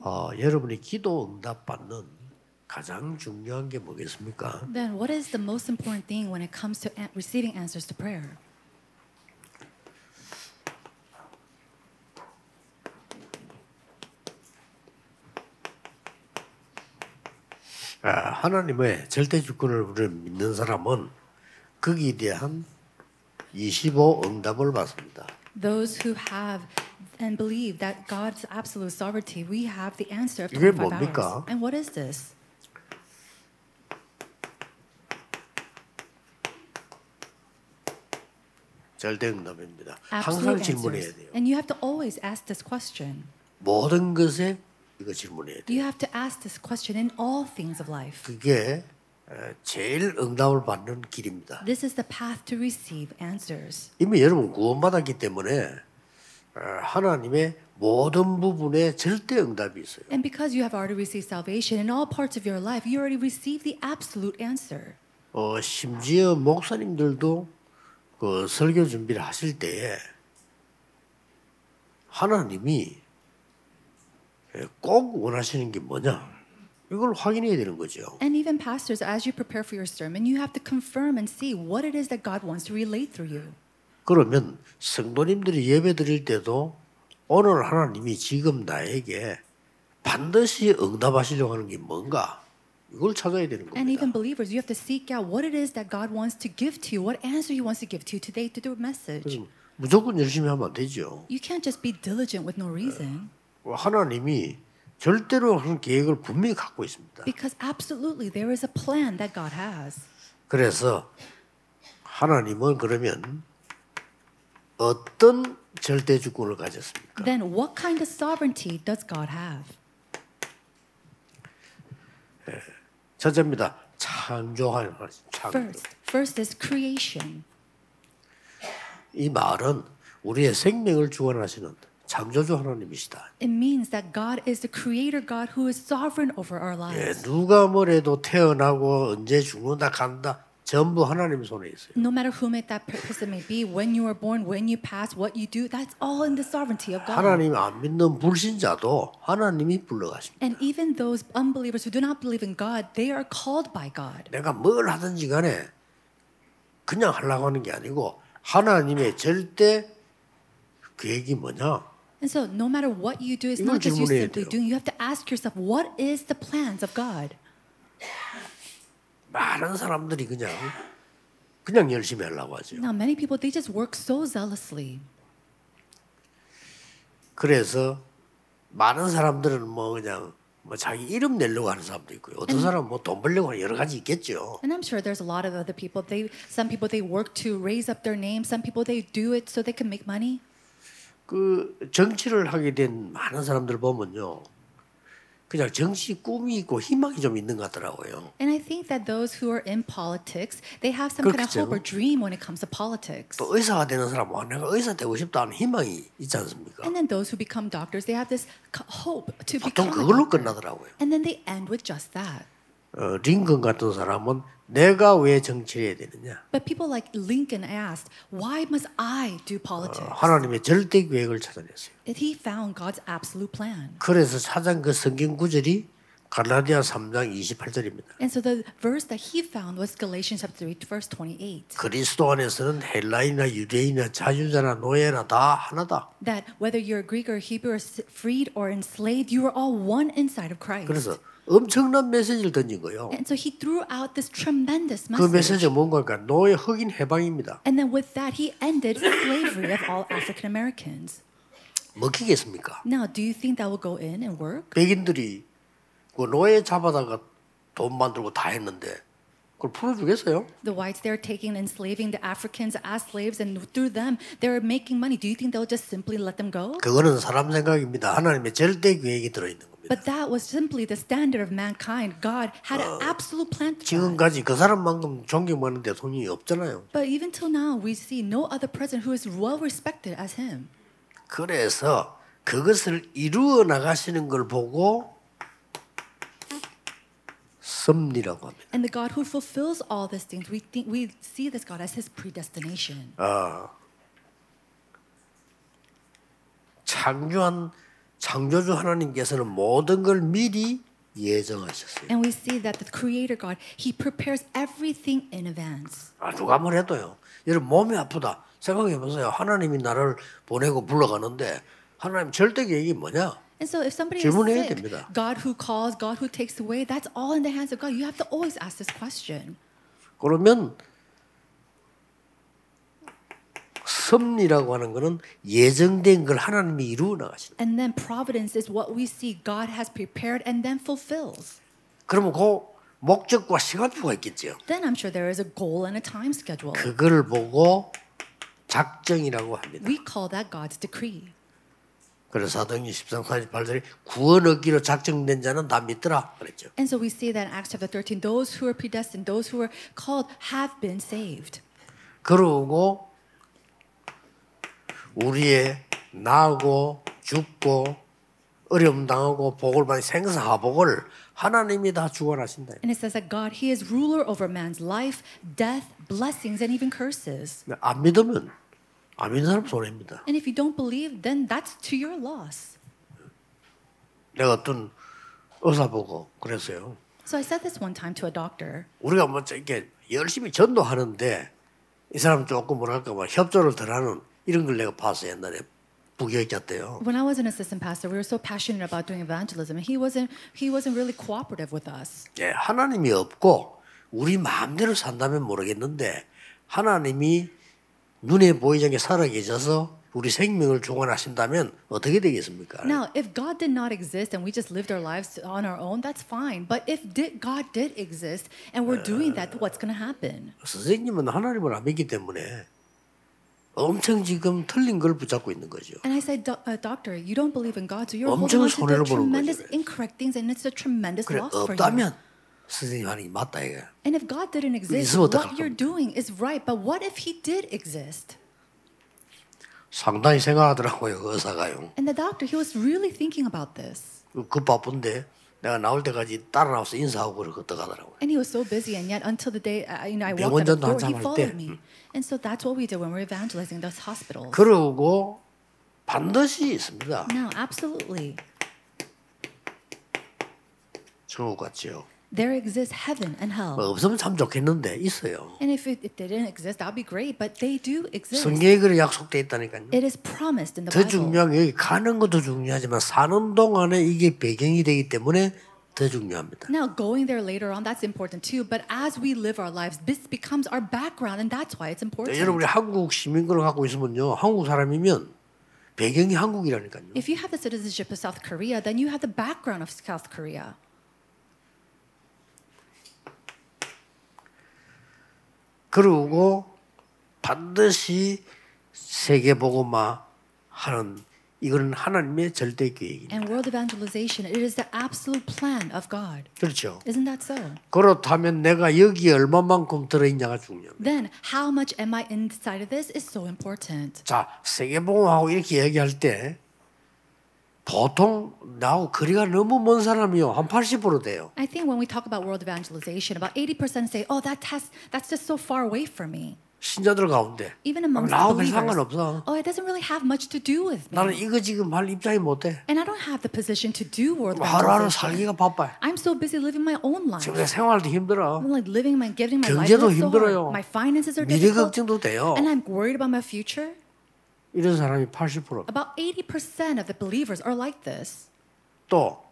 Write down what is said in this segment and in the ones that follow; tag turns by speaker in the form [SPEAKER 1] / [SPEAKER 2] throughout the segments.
[SPEAKER 1] 어, 여러분이 기도 응답 받는 가장 중요한 게 뭐겠습니까?
[SPEAKER 2] Then what is the most important thing when it comes to receiving answers to prayer?
[SPEAKER 1] 아, 하나님의 절대 주권을 우리를 믿는 사람은 거기에 대한 25 응답을 받습니다.
[SPEAKER 2] Those who have and believe that God's absolute sovereignty, we have the answer of
[SPEAKER 1] 이게
[SPEAKER 2] 25
[SPEAKER 1] 뭡니까?
[SPEAKER 2] hours. And what is this?
[SPEAKER 1] 절대 응답입니다. 항상
[SPEAKER 2] Absolute
[SPEAKER 1] 질문해야
[SPEAKER 2] answers.
[SPEAKER 1] 돼요.
[SPEAKER 2] And you have to always ask this question.
[SPEAKER 1] 모든 것에 이거 질문해야 돼요.
[SPEAKER 2] You have to ask this question in all things of life.
[SPEAKER 1] 그게 어, 제일 응답을 받는 길입니다.
[SPEAKER 2] This is the path to receive answers.
[SPEAKER 1] 이미 여러분 구원받았기 때문에 어, 하나님의 모든 부분에 절대 응답이 있어요.
[SPEAKER 2] And because you have already received salvation in all parts of your life, you already received the absolute answer.
[SPEAKER 1] 어, 심지어 목사님들도 그 설교 준비를 하실 때에 하나님이 예, 꼭 원하시는 게 뭐냐 이걸 확인해야 되는 거죠.
[SPEAKER 2] And even pastors, as you prepare for your sermon, you have to confirm and see what it is that God wants to relate through you.
[SPEAKER 1] 그러면 성도님들이 예배 드릴 때도 오늘 하나님이 지금 나에게 반드시 응답하시려고 하는 게 뭔가 이걸 찾아야 되는
[SPEAKER 2] And
[SPEAKER 1] 겁니다.
[SPEAKER 2] even believers, you have to seek out what it is that God wants to give to you, what answer He wants to give to you today to the message.
[SPEAKER 1] 그럼 무조건 열심히 하면 안 되죠.
[SPEAKER 2] You can't just be diligent with no reason,
[SPEAKER 1] 하나님이 절대로 하는 계획을 분명히 갖고 있습니다.
[SPEAKER 2] because absolutely there is a plan that God has.
[SPEAKER 1] 그래서 하나님은 그러면 어떤 절대 주권을 가졌습니까?
[SPEAKER 2] Then what kind of sovereignty does God have?
[SPEAKER 1] 첫째입니다. 창조하는 창조.
[SPEAKER 2] First, first is creation.
[SPEAKER 1] 이 말은 우리의 생명을 주관하시는 창조주 하나님이시다.
[SPEAKER 2] It means that God is the creator God who is sovereign over our
[SPEAKER 1] 예,
[SPEAKER 2] lives.
[SPEAKER 1] 누가 뭐래도 태어나고 언제 죽는다 간다 전부 하나님 손에 있어요.
[SPEAKER 2] No matter whom it that person may be, when you are born, when you pass, what you do, that's all in the sovereignty of God.
[SPEAKER 1] 하나님 안 믿는 불신자도 하나님이 불러가십니다.
[SPEAKER 2] And even those unbelievers who do not believe in God, they are called by God.
[SPEAKER 1] 내가 뭘 하든지 간에 그냥 하려고 하는 게 아니고 하나님의 절대 계획이 뭐냐?
[SPEAKER 2] And so, no matter what you do, it's
[SPEAKER 1] 이걸
[SPEAKER 2] not just you
[SPEAKER 1] 질문해야
[SPEAKER 2] simply
[SPEAKER 1] 돼요.
[SPEAKER 2] doing. You have to ask yourself, what is the plans of God?
[SPEAKER 1] 많은 사람들이 그냥 그냥 열심히 하려고 하죠.
[SPEAKER 2] Now, many people they just work so zealously.
[SPEAKER 1] 그래서 많은 사람들은 뭐 그냥 뭐 자기 이름 내려고 하는 사람도 있고요. 어떤 사람은 뭐 돈 벌려고 하는 여러 가지 있겠죠.
[SPEAKER 2] And I'm sure there's a lot of other people. They some people they work to raise up their name. Some people they do it so they can make money.
[SPEAKER 1] 그 정치를 하게 된 많은 사람들 보면요. 그냥 정치 꿈이 있고 희망이 좀 있는 것 같더라고요.
[SPEAKER 2] And I think that those who are in politics, they have some kind of
[SPEAKER 1] 그렇겠죠.
[SPEAKER 2] hope or dream when it comes to politics.
[SPEAKER 1] 또 의사가 되는 사람은 아, 내가 의사 되고 싶다는 희망이 있지 않습니까?
[SPEAKER 2] And then those who become doctors, they have this hope to
[SPEAKER 1] 보통
[SPEAKER 2] become a
[SPEAKER 1] 그걸로. 끝나더라고요.
[SPEAKER 2] And then they end with just that.
[SPEAKER 1] 어, 링컨 같은 사람은 내가 왜 정치해야 되느냐?
[SPEAKER 2] But people like Lincoln asked, why must I do politics?
[SPEAKER 1] 하나님의 절대 계획을 찾아냈어요.
[SPEAKER 2] And he found God's absolute plan.
[SPEAKER 1] 그래서 찾은 그 성경 구절이 갈라디아 3장 28절입니다.
[SPEAKER 2] And so the verse that he found was Galatians chapter 3, verse 28.
[SPEAKER 1] 그리스도 안에서는 헬라인이나 유대인이나 자유자나 노예나 다 하나다.
[SPEAKER 2] That whether you're Greek or Hebrew or s- freed or enslaved, you are all one inside of Christ.
[SPEAKER 1] 그래서 엄청난 메시지를 던진 거예요.
[SPEAKER 2] And so he threw out this tremendous
[SPEAKER 1] 그
[SPEAKER 2] message.
[SPEAKER 1] 메시지가 뭔가니까 노예 흑인 해방입니다.
[SPEAKER 2] And then with that, he ended slavery of all African Americans.
[SPEAKER 1] 먹히겠습니까?
[SPEAKER 2] Now, do you think that will go in and work?
[SPEAKER 1] 백인들이 그 노예 잡아다가 돈 만들고 다 했는데 그걸 풀어주겠어요?
[SPEAKER 2] The whites, they're taking and enslaving the Africans as slaves, and through them, they're making money. Do you think they'll just simply let them go?
[SPEAKER 1] 그거는 사람 생각입니다. 하나님의 절대 계획이 들어 있는 겁니다.
[SPEAKER 2] But that was simply the standard of mankind. God had an absolute plan.
[SPEAKER 1] 지금까지 그 사람만큼 존경받는 대통령이 없잖아요.
[SPEAKER 2] But even till now, we see no other president who is well respected as him.
[SPEAKER 1] 그래서 그것을 이루어 나가시는 걸 보고 섭리라고 합니다.
[SPEAKER 2] And the God who fulfills all these things, we think we see this God as his predestination.
[SPEAKER 1] 창조한 창조주 하나님께서는 모든 걸 미리 예정하셨어요.
[SPEAKER 2] And we see that the Creator God, He prepares everything in advance.
[SPEAKER 1] 아, 누가 뭐래도요. 여러분 몸이 아프다. 생각해 보세요. 하나님이 나를 보내고 불러가는데 하나님 절대 계획이 뭐냐?
[SPEAKER 2] And so if somebody is
[SPEAKER 1] 질문해야
[SPEAKER 2] sick,
[SPEAKER 1] 됩니다.
[SPEAKER 2] God who calls, God who takes away, that's all in the hands of God. You have to always ask this question.
[SPEAKER 1] 그러면 섭리라고 하는 것은 예정된 걸 하나님이 이루어 나가신다.
[SPEAKER 2] And then providence is what we see God has prepared and then fulfills.
[SPEAKER 1] 그러면 그 목적과 시간표가 있겠죠.
[SPEAKER 2] Then I'm sure there is a goal and a time schedule.
[SPEAKER 1] 그걸 보고 작정이라고 합니다.
[SPEAKER 2] We call that God's decree.
[SPEAKER 1] 그래서 사도행전 13, 48절에 구원 얻기로 작정된 자는 다 믿더라 그랬죠.
[SPEAKER 2] And so we see that in Acts chapter 13, those who are predestined, those who are called, have been saved.
[SPEAKER 1] 그러고 우리의 나고 죽고 어려움 당하고 복을 받는 생사하복을 하나님이 다 주관하신다.
[SPEAKER 2] And it says that God, He is ruler over man's life, death, blessings, and even curses.
[SPEAKER 1] 안 믿으면 안 믿는 사람 손해입니다.
[SPEAKER 2] And if you don't believe, then that's to your loss.
[SPEAKER 1] 내가 어떤 의사 보고 그랬어요.
[SPEAKER 2] So I said this one time to a doctor.
[SPEAKER 1] 우리가 뭐 이렇게 열심히 전도하는데 이 사람 조금 뭐랄까 뭐 협조를 덜하는 이런 걸 내가 봤어 옛날에 부교육자 때요.
[SPEAKER 2] When I was an assistant pastor, we were so passionate about doing evangelism, and he wasn't he wasn't really cooperative with us.
[SPEAKER 1] 예, 하나님이 없고 우리 마음대로 산다면 모르겠는데 하나님이 눈에 보이지 않게 살아 계셔서 우리 생명을 주관하신다면 어떻게 되겠습니까?
[SPEAKER 2] Now, if God did not exist and we just lived our lives on our own, that's fine. But if did, God did exist and we're doing that, what's going to happen?
[SPEAKER 1] 선생님은 하나님을 안 믿기 때문에 엄청 지금 틀린 걸 붙잡고 있는 거죠.
[SPEAKER 2] And I said, "Do- uh, Doctor, you don't believe in God, so you're holding on to the tremendous incorrect things, and it's a tremendous
[SPEAKER 1] 그래
[SPEAKER 2] loss for you.
[SPEAKER 1] 없다면 선생님 하는 게 맞다 이거.
[SPEAKER 2] And if God didn't exist, what you're doing is right. But what if He did exist?
[SPEAKER 1] 상당히 생각하더라고요 그 의사가요.
[SPEAKER 2] And the doctor, he was really thinking about this.
[SPEAKER 1] 그 바쁜데 내가 나올 때까지 따라 나와서 인사하고 그러고 떠가더라고요.
[SPEAKER 2] And he was so busy, and yet until the day uh, you know I walked out the door, he
[SPEAKER 1] 할
[SPEAKER 2] followed
[SPEAKER 1] 때.
[SPEAKER 2] me. And so that's what we did when we were evangelizing those hospitals.
[SPEAKER 1] 그러고 반드시 있습니다.
[SPEAKER 2] No, absolutely.
[SPEAKER 1] 천국 같지요.
[SPEAKER 2] There exists heaven and hell.
[SPEAKER 1] 뭐 없으면 참 좋겠는데 있어요.
[SPEAKER 2] And if, it, if they didn't exist, that would be great. But they do exist.
[SPEAKER 1] 성경에 그래 약속돼 있다니까요.
[SPEAKER 2] It is promised in the
[SPEAKER 1] 더
[SPEAKER 2] Bible.
[SPEAKER 1] 중요한 게 여기 가는 것도 중요하지만 사는 동안에 이게 배경이 되기 때문에 더 중요합니다.
[SPEAKER 2] Now, going there later on, that's important too. But as we live our lives, this becomes our background, and that's why it's important.
[SPEAKER 1] 여러분이 한국 시민권을 갖고 있으면요, 한국 사람이면 배경이 한국이라니까요.
[SPEAKER 2] If you have the citizenship of South Korea, then you have the background of South Korea.
[SPEAKER 1] 그리고 반드시 세계 복음화 하는 이거는 하나님의 절대 계획입니다.
[SPEAKER 2] And world evangelization, it is the absolute plan of God.
[SPEAKER 1] 그렇죠.
[SPEAKER 2] Isn't that so?
[SPEAKER 1] 그렇다면 내가 여기에 얼마만큼 들어있냐가 중요합니다.
[SPEAKER 2] Then, how much am I inside of this is so important.
[SPEAKER 1] 자, 세계 복음하고 이렇게 얘기할 때 보통 나하고 거리가 너무 먼 사람이요. 한 80% 돼요.
[SPEAKER 2] I think when we talk about world evangelization, about 80% say, oh, that has, that's just so far away from me.
[SPEAKER 1] 신자들 가운데.
[SPEAKER 2] Even amongst
[SPEAKER 1] 나하고 별
[SPEAKER 2] believers.
[SPEAKER 1] 상관없어.
[SPEAKER 2] Oh, it doesn't really have much to do with me.
[SPEAKER 1] 나는 이거 지금 할 입장이 못 돼.
[SPEAKER 2] And I don't have the position to do world
[SPEAKER 1] 하루하루
[SPEAKER 2] evangelization.
[SPEAKER 1] 살기가 바빠요.
[SPEAKER 2] I'm so busy living my own life.
[SPEAKER 1] 지금 내 생활도 힘들어.
[SPEAKER 2] I'm like living my, giving my life
[SPEAKER 1] 경제도
[SPEAKER 2] is so
[SPEAKER 1] 힘들어요.
[SPEAKER 2] hard. My finances are
[SPEAKER 1] 미래
[SPEAKER 2] difficult.
[SPEAKER 1] 걱정도 돼요.
[SPEAKER 2] And I'm worried about my future.
[SPEAKER 1] 이런 사람이 80%.
[SPEAKER 2] About 80% of the believers are like this.
[SPEAKER 1] 또,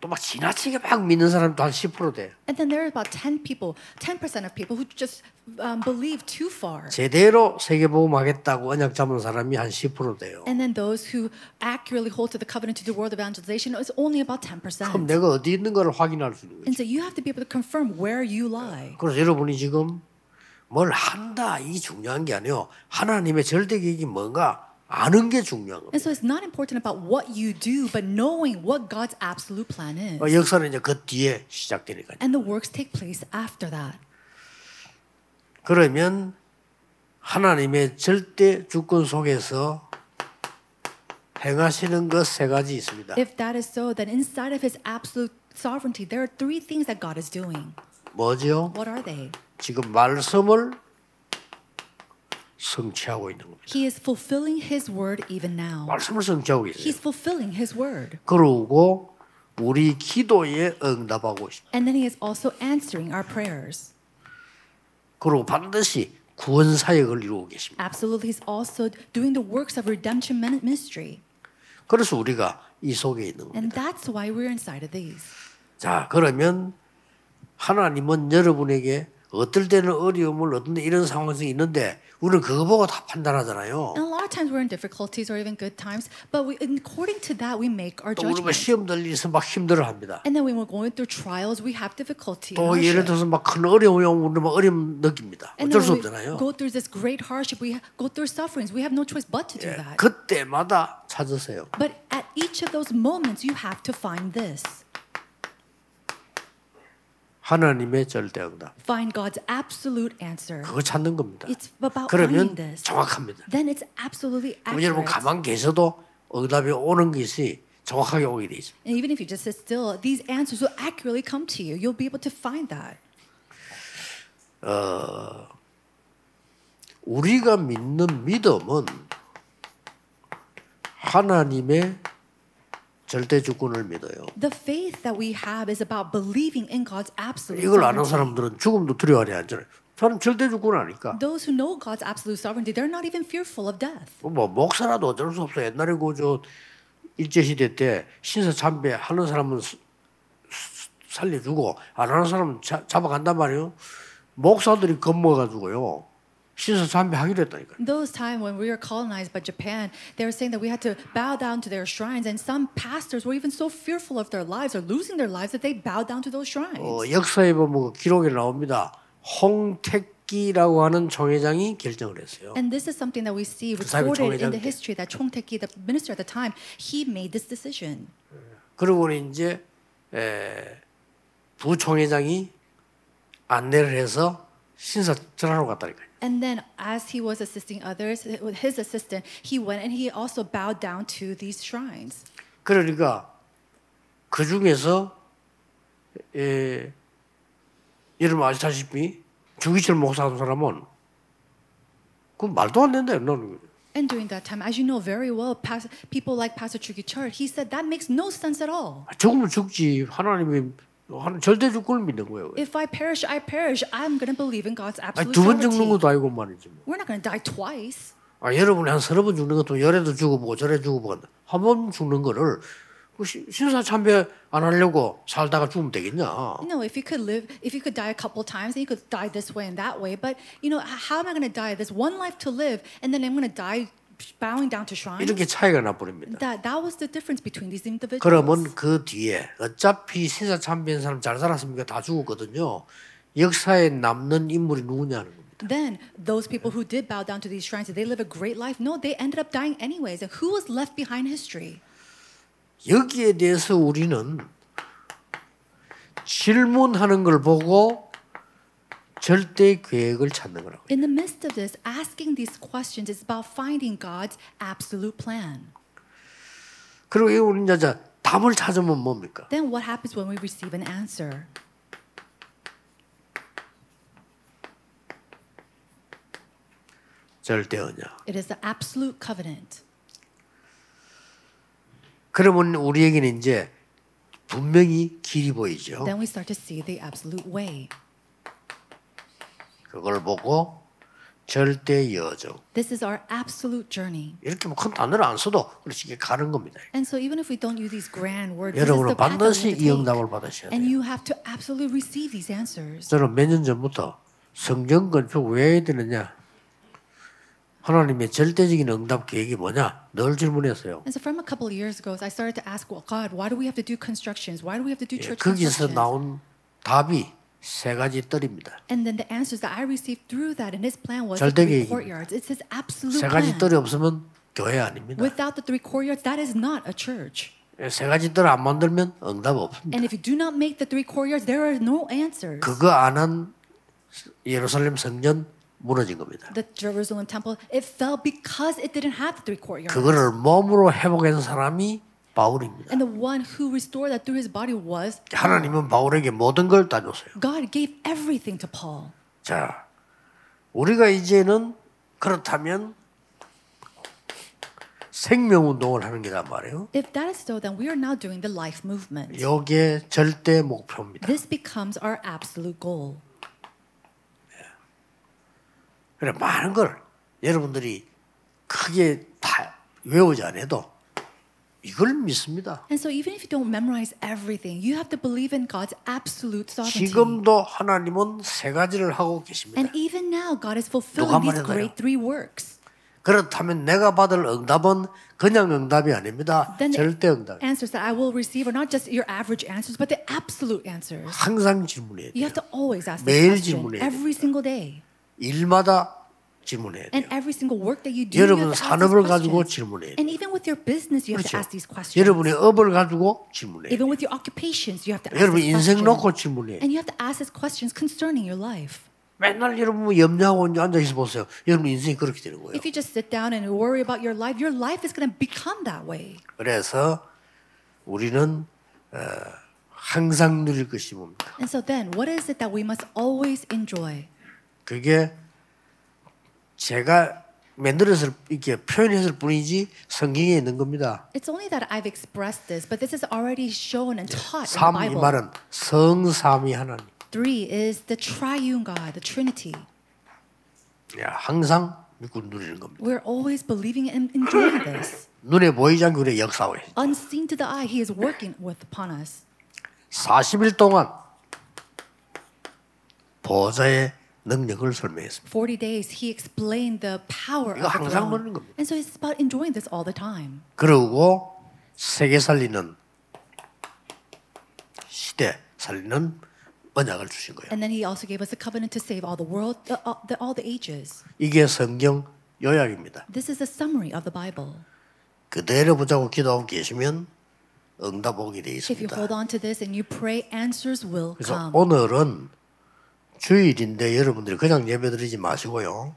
[SPEAKER 1] 또막 지나치게 막 믿는 사람도 한 10% 돼.
[SPEAKER 2] And then there are about 10 people, 10% of people who just um, believe too far.
[SPEAKER 1] 제대로 세계 복음 하겠다고 언약 잡은 사람이 한 10% 돼요.
[SPEAKER 2] And then those who accurately hold to the covenant to do world evangelization is only about 10%.
[SPEAKER 1] 그럼 내가 어디 있는 걸 확인할 수 있는 거죠.
[SPEAKER 2] And so you have to be able to confirm where you lie.
[SPEAKER 1] 그래서 여러분이 지금 뭘 한다 이 중요한 게 아니요. 하나님의 절대 계획이 뭔가 아는 게 중요한 겁니다.
[SPEAKER 2] And so it's not important about what you do, but knowing what God's absolute plan is.
[SPEAKER 1] 어, 역사는 이제 그 뒤에 시작되니까요.
[SPEAKER 2] And the works take place after that.
[SPEAKER 1] 그러면 하나님의 절대 주권 속에서 행하시는 것 세 가지 있습니다.
[SPEAKER 2] If that is so, then inside of his absolute sovereignty, there are three things that God is doing.
[SPEAKER 1] 뭐죠?
[SPEAKER 2] What are they?
[SPEAKER 1] 지금 말씀을 성취하고 있는 겁니다.
[SPEAKER 2] He is fulfilling His word even now.
[SPEAKER 1] 말씀을 성취하고 있어요.
[SPEAKER 2] He's fulfilling His word.
[SPEAKER 1] 그러고 우리 기도에 응답하고 있습니다.
[SPEAKER 2] And then He is also answering our prayers.
[SPEAKER 1] 그리고 반드시 구원 사역을 이루고 계십니다.
[SPEAKER 2] Absolutely, He's also doing the works of redemption min- ministry.
[SPEAKER 1] 그래서 우리가 이 속에 있는 겁니다.
[SPEAKER 2] And that's why we're inside of these.
[SPEAKER 1] 자, 그러면 하나님은 여러분에게 어떨 때는 어려움을 어떤 때 이런 상황이 있는데 우리는 그거 보고 다 판단하잖아요.
[SPEAKER 2] And a lot of times we're in difficulties or even good times, but we, according to that, we make our
[SPEAKER 1] 또 우리가
[SPEAKER 2] judgment.
[SPEAKER 1] 시험 들리서 막 힘들어합니다.
[SPEAKER 2] And then when we're going through trials, we have difficulty.
[SPEAKER 1] 또 예를. 들어서 막 큰 어려움이 오면 우리는 막 어려움 느낍니다. 어쩔 수 없잖아요.
[SPEAKER 2] go through this great hardship, we go through sufferings. We have no choice but to do that.
[SPEAKER 1] 그때마다 찾으세요.
[SPEAKER 2] But at each of those moments, you have to find this.
[SPEAKER 1] 하나님의 절대 응답.
[SPEAKER 2] Find God's absolute answer.
[SPEAKER 1] 그거 찾는 겁니다.
[SPEAKER 2] It's about
[SPEAKER 1] 그러면
[SPEAKER 2] this.
[SPEAKER 1] 정확합니다.
[SPEAKER 2] Then it's absolutely
[SPEAKER 1] 그럼 여러분
[SPEAKER 2] accurate.
[SPEAKER 1] 가만 계셔도 응답이 오는 것이 정확하게 오게 돼 있습니다.
[SPEAKER 2] And even if you just sit still, these answers will accurately come to you. You'll be able to find that.
[SPEAKER 1] 우리가 믿는 믿음은 하나님의 절대 주권을 믿어요.
[SPEAKER 2] The faith that we have is about believing in God's absolute
[SPEAKER 1] 이걸 아는
[SPEAKER 2] sovereignty.
[SPEAKER 1] 사람들은 죽음도 두려워하지 않잖아요. 사람 절대 주권 아니까.
[SPEAKER 2] Those who know God's absolute sovereignty, they're not even fearful of death.
[SPEAKER 1] 뭐 목사라도 어쩔 수 없어. 옛날에 그저 일제 시대 때 신사 참배 하는 사람은 살려주고 안 하는 사람은 자, 잡아간단 말이에요. 목사들이 겁먹어가지고요. 신사 참배 하기로 했다니까. 요
[SPEAKER 2] Those time when we were colonized by Japan, they were saying that we had to bow down to their shrines, and some pastors were even so fearful of their lives or losing their lives that they bowed down to those shrines.
[SPEAKER 1] 어, 역사에 보면 그 기록에 나옵니다. 홍택기라고 하는 총회장이 결정을 했어요.
[SPEAKER 2] And this is something that we see recorded in the
[SPEAKER 1] 때.
[SPEAKER 2] history that Tae-ki, the minister at the time, he made this decision.
[SPEAKER 1] 그러고는 이제 에, 부총회장이 안내를 해서 신사 전하러 갔다니까요.
[SPEAKER 2] And then, as he was assisting others, with his assistant, he went and he also bowed down to these shrines.
[SPEAKER 1] 그러니까 그 중에서 에, 여러분 아시다시피 주기철 목사 하는 사람은 그 말도 안 된다 나는 거죠.
[SPEAKER 2] And during that time, as you know very well, pas- people like Pastor Chugi Chart, he said that makes no sense at all.
[SPEAKER 1] 죽으면 죽지 하나님이 하나- 절대 주권을 믿는 거예요.
[SPEAKER 2] If I perish, I perish. I'm going to believe in God's absolute
[SPEAKER 1] 두번 죽는. 것도 아니고 말이지. 뭐.
[SPEAKER 2] We're not going to die twice.
[SPEAKER 1] 아, 여러분이 한 서너 번 죽는 것도 열에도 죽어보고 절에 죽어보고 한번 죽는 거를 그 시- 신사 참배 안 하려고 살다가 죽으면 되겠냐?
[SPEAKER 2] No, if you could live, if you could die a couple times, then you could die this way and that way. But you know, how am I going to die? There's one life to live, and then I'm going to die bowing down to shrines.
[SPEAKER 1] 이렇게 차이가 나버립니다.
[SPEAKER 2] That that was the difference between these individuals.
[SPEAKER 1] 그러면 그 뒤에 어차피 신사 참배한 사람 잘 살았습니까? 다 죽었거든요. 역사에 남는 인물이 누구냐는 겁니다.
[SPEAKER 2] Then those people who did bow down to these shrines, did they live a great life? No, they ended up dying anyways. And who was left behind history?
[SPEAKER 1] 여기에 대해서 우리는 질문하는 걸 보고 절대 계획을 찾는 거라고.
[SPEAKER 2] In the midst of this, asking these questions is about finding God's absolute plan.
[SPEAKER 1] 그리고 이 우리 이제 자, 답을 찾으면 뭡니까?
[SPEAKER 2] Then what happens when we receive an answer?
[SPEAKER 1] 절대 언약.
[SPEAKER 2] It is the absolute covenant.
[SPEAKER 1] 그러면 우리에게는 이제 분명히 길이 보이죠.
[SPEAKER 2] Then we start to see the absolute way.
[SPEAKER 1] 그걸 보고 절대 여정.
[SPEAKER 2] This is our absolute journey.
[SPEAKER 1] 이렇게 뭐큰 단어를 안 써도 그렇게 가는 겁니다.
[SPEAKER 2] And so even if we don't use these grand words,
[SPEAKER 1] 여러분은 반드시 이 응답을. 받으셔야
[SPEAKER 2] And
[SPEAKER 1] 돼요.
[SPEAKER 2] you have to absolutely receive these answers.
[SPEAKER 1] 저는 몇 년 전부터 성경 건축 왜 되느냐? 하나님의 절대적인 응답 계획이 뭐냐? 늘 질문했어요.
[SPEAKER 2] And so from a couple of years ago, I started to ask, well, God, why do we have to do constructions? Why do we have to do
[SPEAKER 1] 예,
[SPEAKER 2] church
[SPEAKER 1] 거기서
[SPEAKER 2] constructions?
[SPEAKER 1] 나온 답이 세 가지 뜰입니다.
[SPEAKER 2] And then the answers that I received through that in His plan was the three
[SPEAKER 1] 계획입니다.
[SPEAKER 2] courtyards. It's His absolute
[SPEAKER 1] 세 가지
[SPEAKER 2] plan.
[SPEAKER 1] 뜰이 없으면 교회 아닙니다.
[SPEAKER 2] Without the three courtyards, that is not a church.
[SPEAKER 1] 예, 세 가지 뜰을 안 만들면 응답 없습니다.
[SPEAKER 2] And if you do not make the three courtyards, there are no answers.
[SPEAKER 1] 그거 안 한 예루살렘 성전 무너진 겁니다.
[SPEAKER 2] The Jerusalem temple, it fell because it didn't have the three courtyards.
[SPEAKER 1] 그거를 몸으로 회복한 사람이 바울입니다.
[SPEAKER 2] And the one who restored that through his body was
[SPEAKER 1] 하나님은 바울에게 모든 걸 다 줬어요.
[SPEAKER 2] God gave everything to Paul.
[SPEAKER 1] 자, 우리가 이제는 그렇다면 생명 운동을 하는 게란 말이에요.
[SPEAKER 2] If that is so, then we are now doing the life movement.
[SPEAKER 1] 이게 절대 목표입니다.
[SPEAKER 2] This becomes our absolute goal.
[SPEAKER 1] 그래 많은 걸 여러분들이 크게 다 외우지 않아도 이걸 믿습니다.
[SPEAKER 2] And so, even if you don't memorize everything, you have to believe in God's absolute sovereignty.
[SPEAKER 1] 지금도 하나님은 세 가지를 하고 계십니다.
[SPEAKER 2] And even now, God is fulfilling these great three works.
[SPEAKER 1] 그렇다면 내가 받을 응답은 그냥 응답이 아닙니다.
[SPEAKER 2] Then the
[SPEAKER 1] 절대 응답.
[SPEAKER 2] answers that I will receive are not just your average answers, but the absolute answers.
[SPEAKER 1] 항상 질문해야
[SPEAKER 2] You
[SPEAKER 1] 돼요.
[SPEAKER 2] have to always ask
[SPEAKER 1] 매일 질문해야
[SPEAKER 2] every single day.
[SPEAKER 1] 일마다 질문해야
[SPEAKER 2] And
[SPEAKER 1] 돼요.
[SPEAKER 2] every single work that you do,
[SPEAKER 1] 여러분 산업을 가지고. 질문해야 돼요.
[SPEAKER 2] And even with your business, you have to
[SPEAKER 1] 그렇죠.
[SPEAKER 2] ask these questions.
[SPEAKER 1] 여러분의 업을 가지고 질문해야 돼요.
[SPEAKER 2] Even with your occupations, you have to ask
[SPEAKER 1] 여러분 인생. 놓고 질문해야 돼요.
[SPEAKER 2] And you have to ask these questions concerning your life.
[SPEAKER 1] 맨날 여러분 염려하고 앉아 있어 보세요. 여러분 인생이 그렇게 되는 거예요.
[SPEAKER 2] If you just sit down and worry about your life, your life is going to become that way.
[SPEAKER 1] 그래서 우리는 어, 항상 누릴 것이 뭡니까?
[SPEAKER 2] And so then, what is it that we must always enjoy?
[SPEAKER 1] 그게 제가 만들어서 이렇게 표현했을 뿐이지 성경에 있는 겁니다.
[SPEAKER 2] It's only that I've expressed this, but this is already shown and taught in the
[SPEAKER 1] 삼이
[SPEAKER 2] Bible.
[SPEAKER 1] 말은 성삼위 하나님.
[SPEAKER 2] Three is the triune God, the Trinity.
[SPEAKER 1] 야, 항상 믿고 누리는 겁니다.
[SPEAKER 2] We're always believing and enjoying this.
[SPEAKER 1] 눈에 보이지 않게 우리 있어요.
[SPEAKER 2] Unseen to the eye, He is working with upon us.
[SPEAKER 1] 40일 동안 보좌의 능력을 설명했습니다.
[SPEAKER 2] 40 days, He explained the power
[SPEAKER 1] 이거
[SPEAKER 2] of the
[SPEAKER 1] 항상
[SPEAKER 2] throne.
[SPEAKER 1] 보는 겁니다.
[SPEAKER 2] And so it's about enjoying this all the time.
[SPEAKER 1] 그리고 세계 살리는 시대 살리는 언약을 주신 거예요.
[SPEAKER 2] And then He also gave us a covenant to save all the world, uh, uh, the, all the ages.
[SPEAKER 1] 이게 성경 요약입니다.
[SPEAKER 2] This is a summary of the Bible.
[SPEAKER 1] 그대로 보자고 기도하고 계시면 응답 오게 돼
[SPEAKER 2] If you
[SPEAKER 1] 있습니다.
[SPEAKER 2] hold on to this and you pray, answers will
[SPEAKER 1] 그래서
[SPEAKER 2] come.
[SPEAKER 1] 오늘은 주일인데 여러분들이 그냥 예배드리지 마시고요.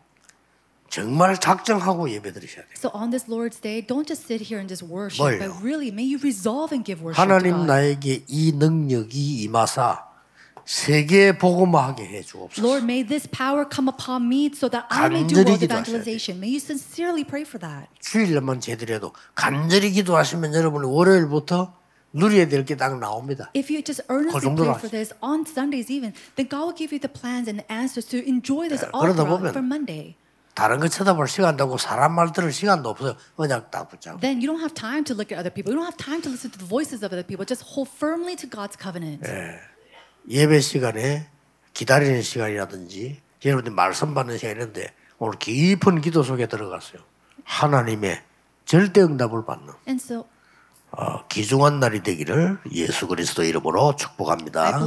[SPEAKER 1] 정말 작정하고 예배드리셔야 돼요.
[SPEAKER 2] So on this Lord's Day, don't just sit here and just worship,
[SPEAKER 1] 뭘요?
[SPEAKER 2] but really may you resolve and give worship to
[SPEAKER 1] 하나님
[SPEAKER 2] God.
[SPEAKER 1] 나에게 이 능력이 임하사 세계 복음화하게 해 주옵소서.
[SPEAKER 2] Lord, may this power come upon me so that I may do world evangelization. May you sincerely pray for that.
[SPEAKER 1] 주일날만 제대로도 간절히 기도하시면 여러분이 월요일부터 누려야 될 게 딱 나옵니다.
[SPEAKER 2] If you just earnestly pray for this on Sundays even, then God will give you the plans and answers to enjoy this all throughout for Monday.
[SPEAKER 1] 다른 거 쳐다볼 시간도 없고 사람 말 들을 시간도 없어요. 언약 딱 붙잡고.
[SPEAKER 2] Then you don't have time to look at other people. You don't have time to listen to the voices of other people. Just hold firmly to God's covenant.
[SPEAKER 1] 예배 시간에 기다리는 시간이라든지 여러분들 말씀 받는 시간인데 오늘 깊은 기도 속에 들어갔어요. 하나님의 절대 응답을 받는
[SPEAKER 2] And so
[SPEAKER 1] 어, 귀중한 날이 되기를 예수 그리스도 이름으로 축복합니다.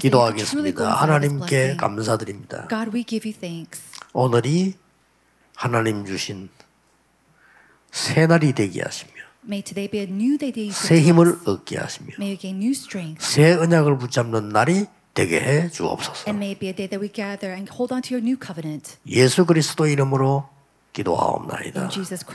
[SPEAKER 1] 기도하겠습니다. 하나님께. 감사드립니다.
[SPEAKER 2] God, we give you thanks.
[SPEAKER 1] 오늘이 하나님 주신 새 날이 되게 하시며
[SPEAKER 2] May today be a new day that you
[SPEAKER 1] 새 힘을. 얻게 하시며
[SPEAKER 2] May you gain new strength.
[SPEAKER 1] 새 언약을 붙잡는 날이 되게 해 주옵소서.
[SPEAKER 2] And may it be a day that we gather and hold on to your new covenant.
[SPEAKER 1] 예수 그리스도 이름으로 기도하옵나이다.
[SPEAKER 2] Jesus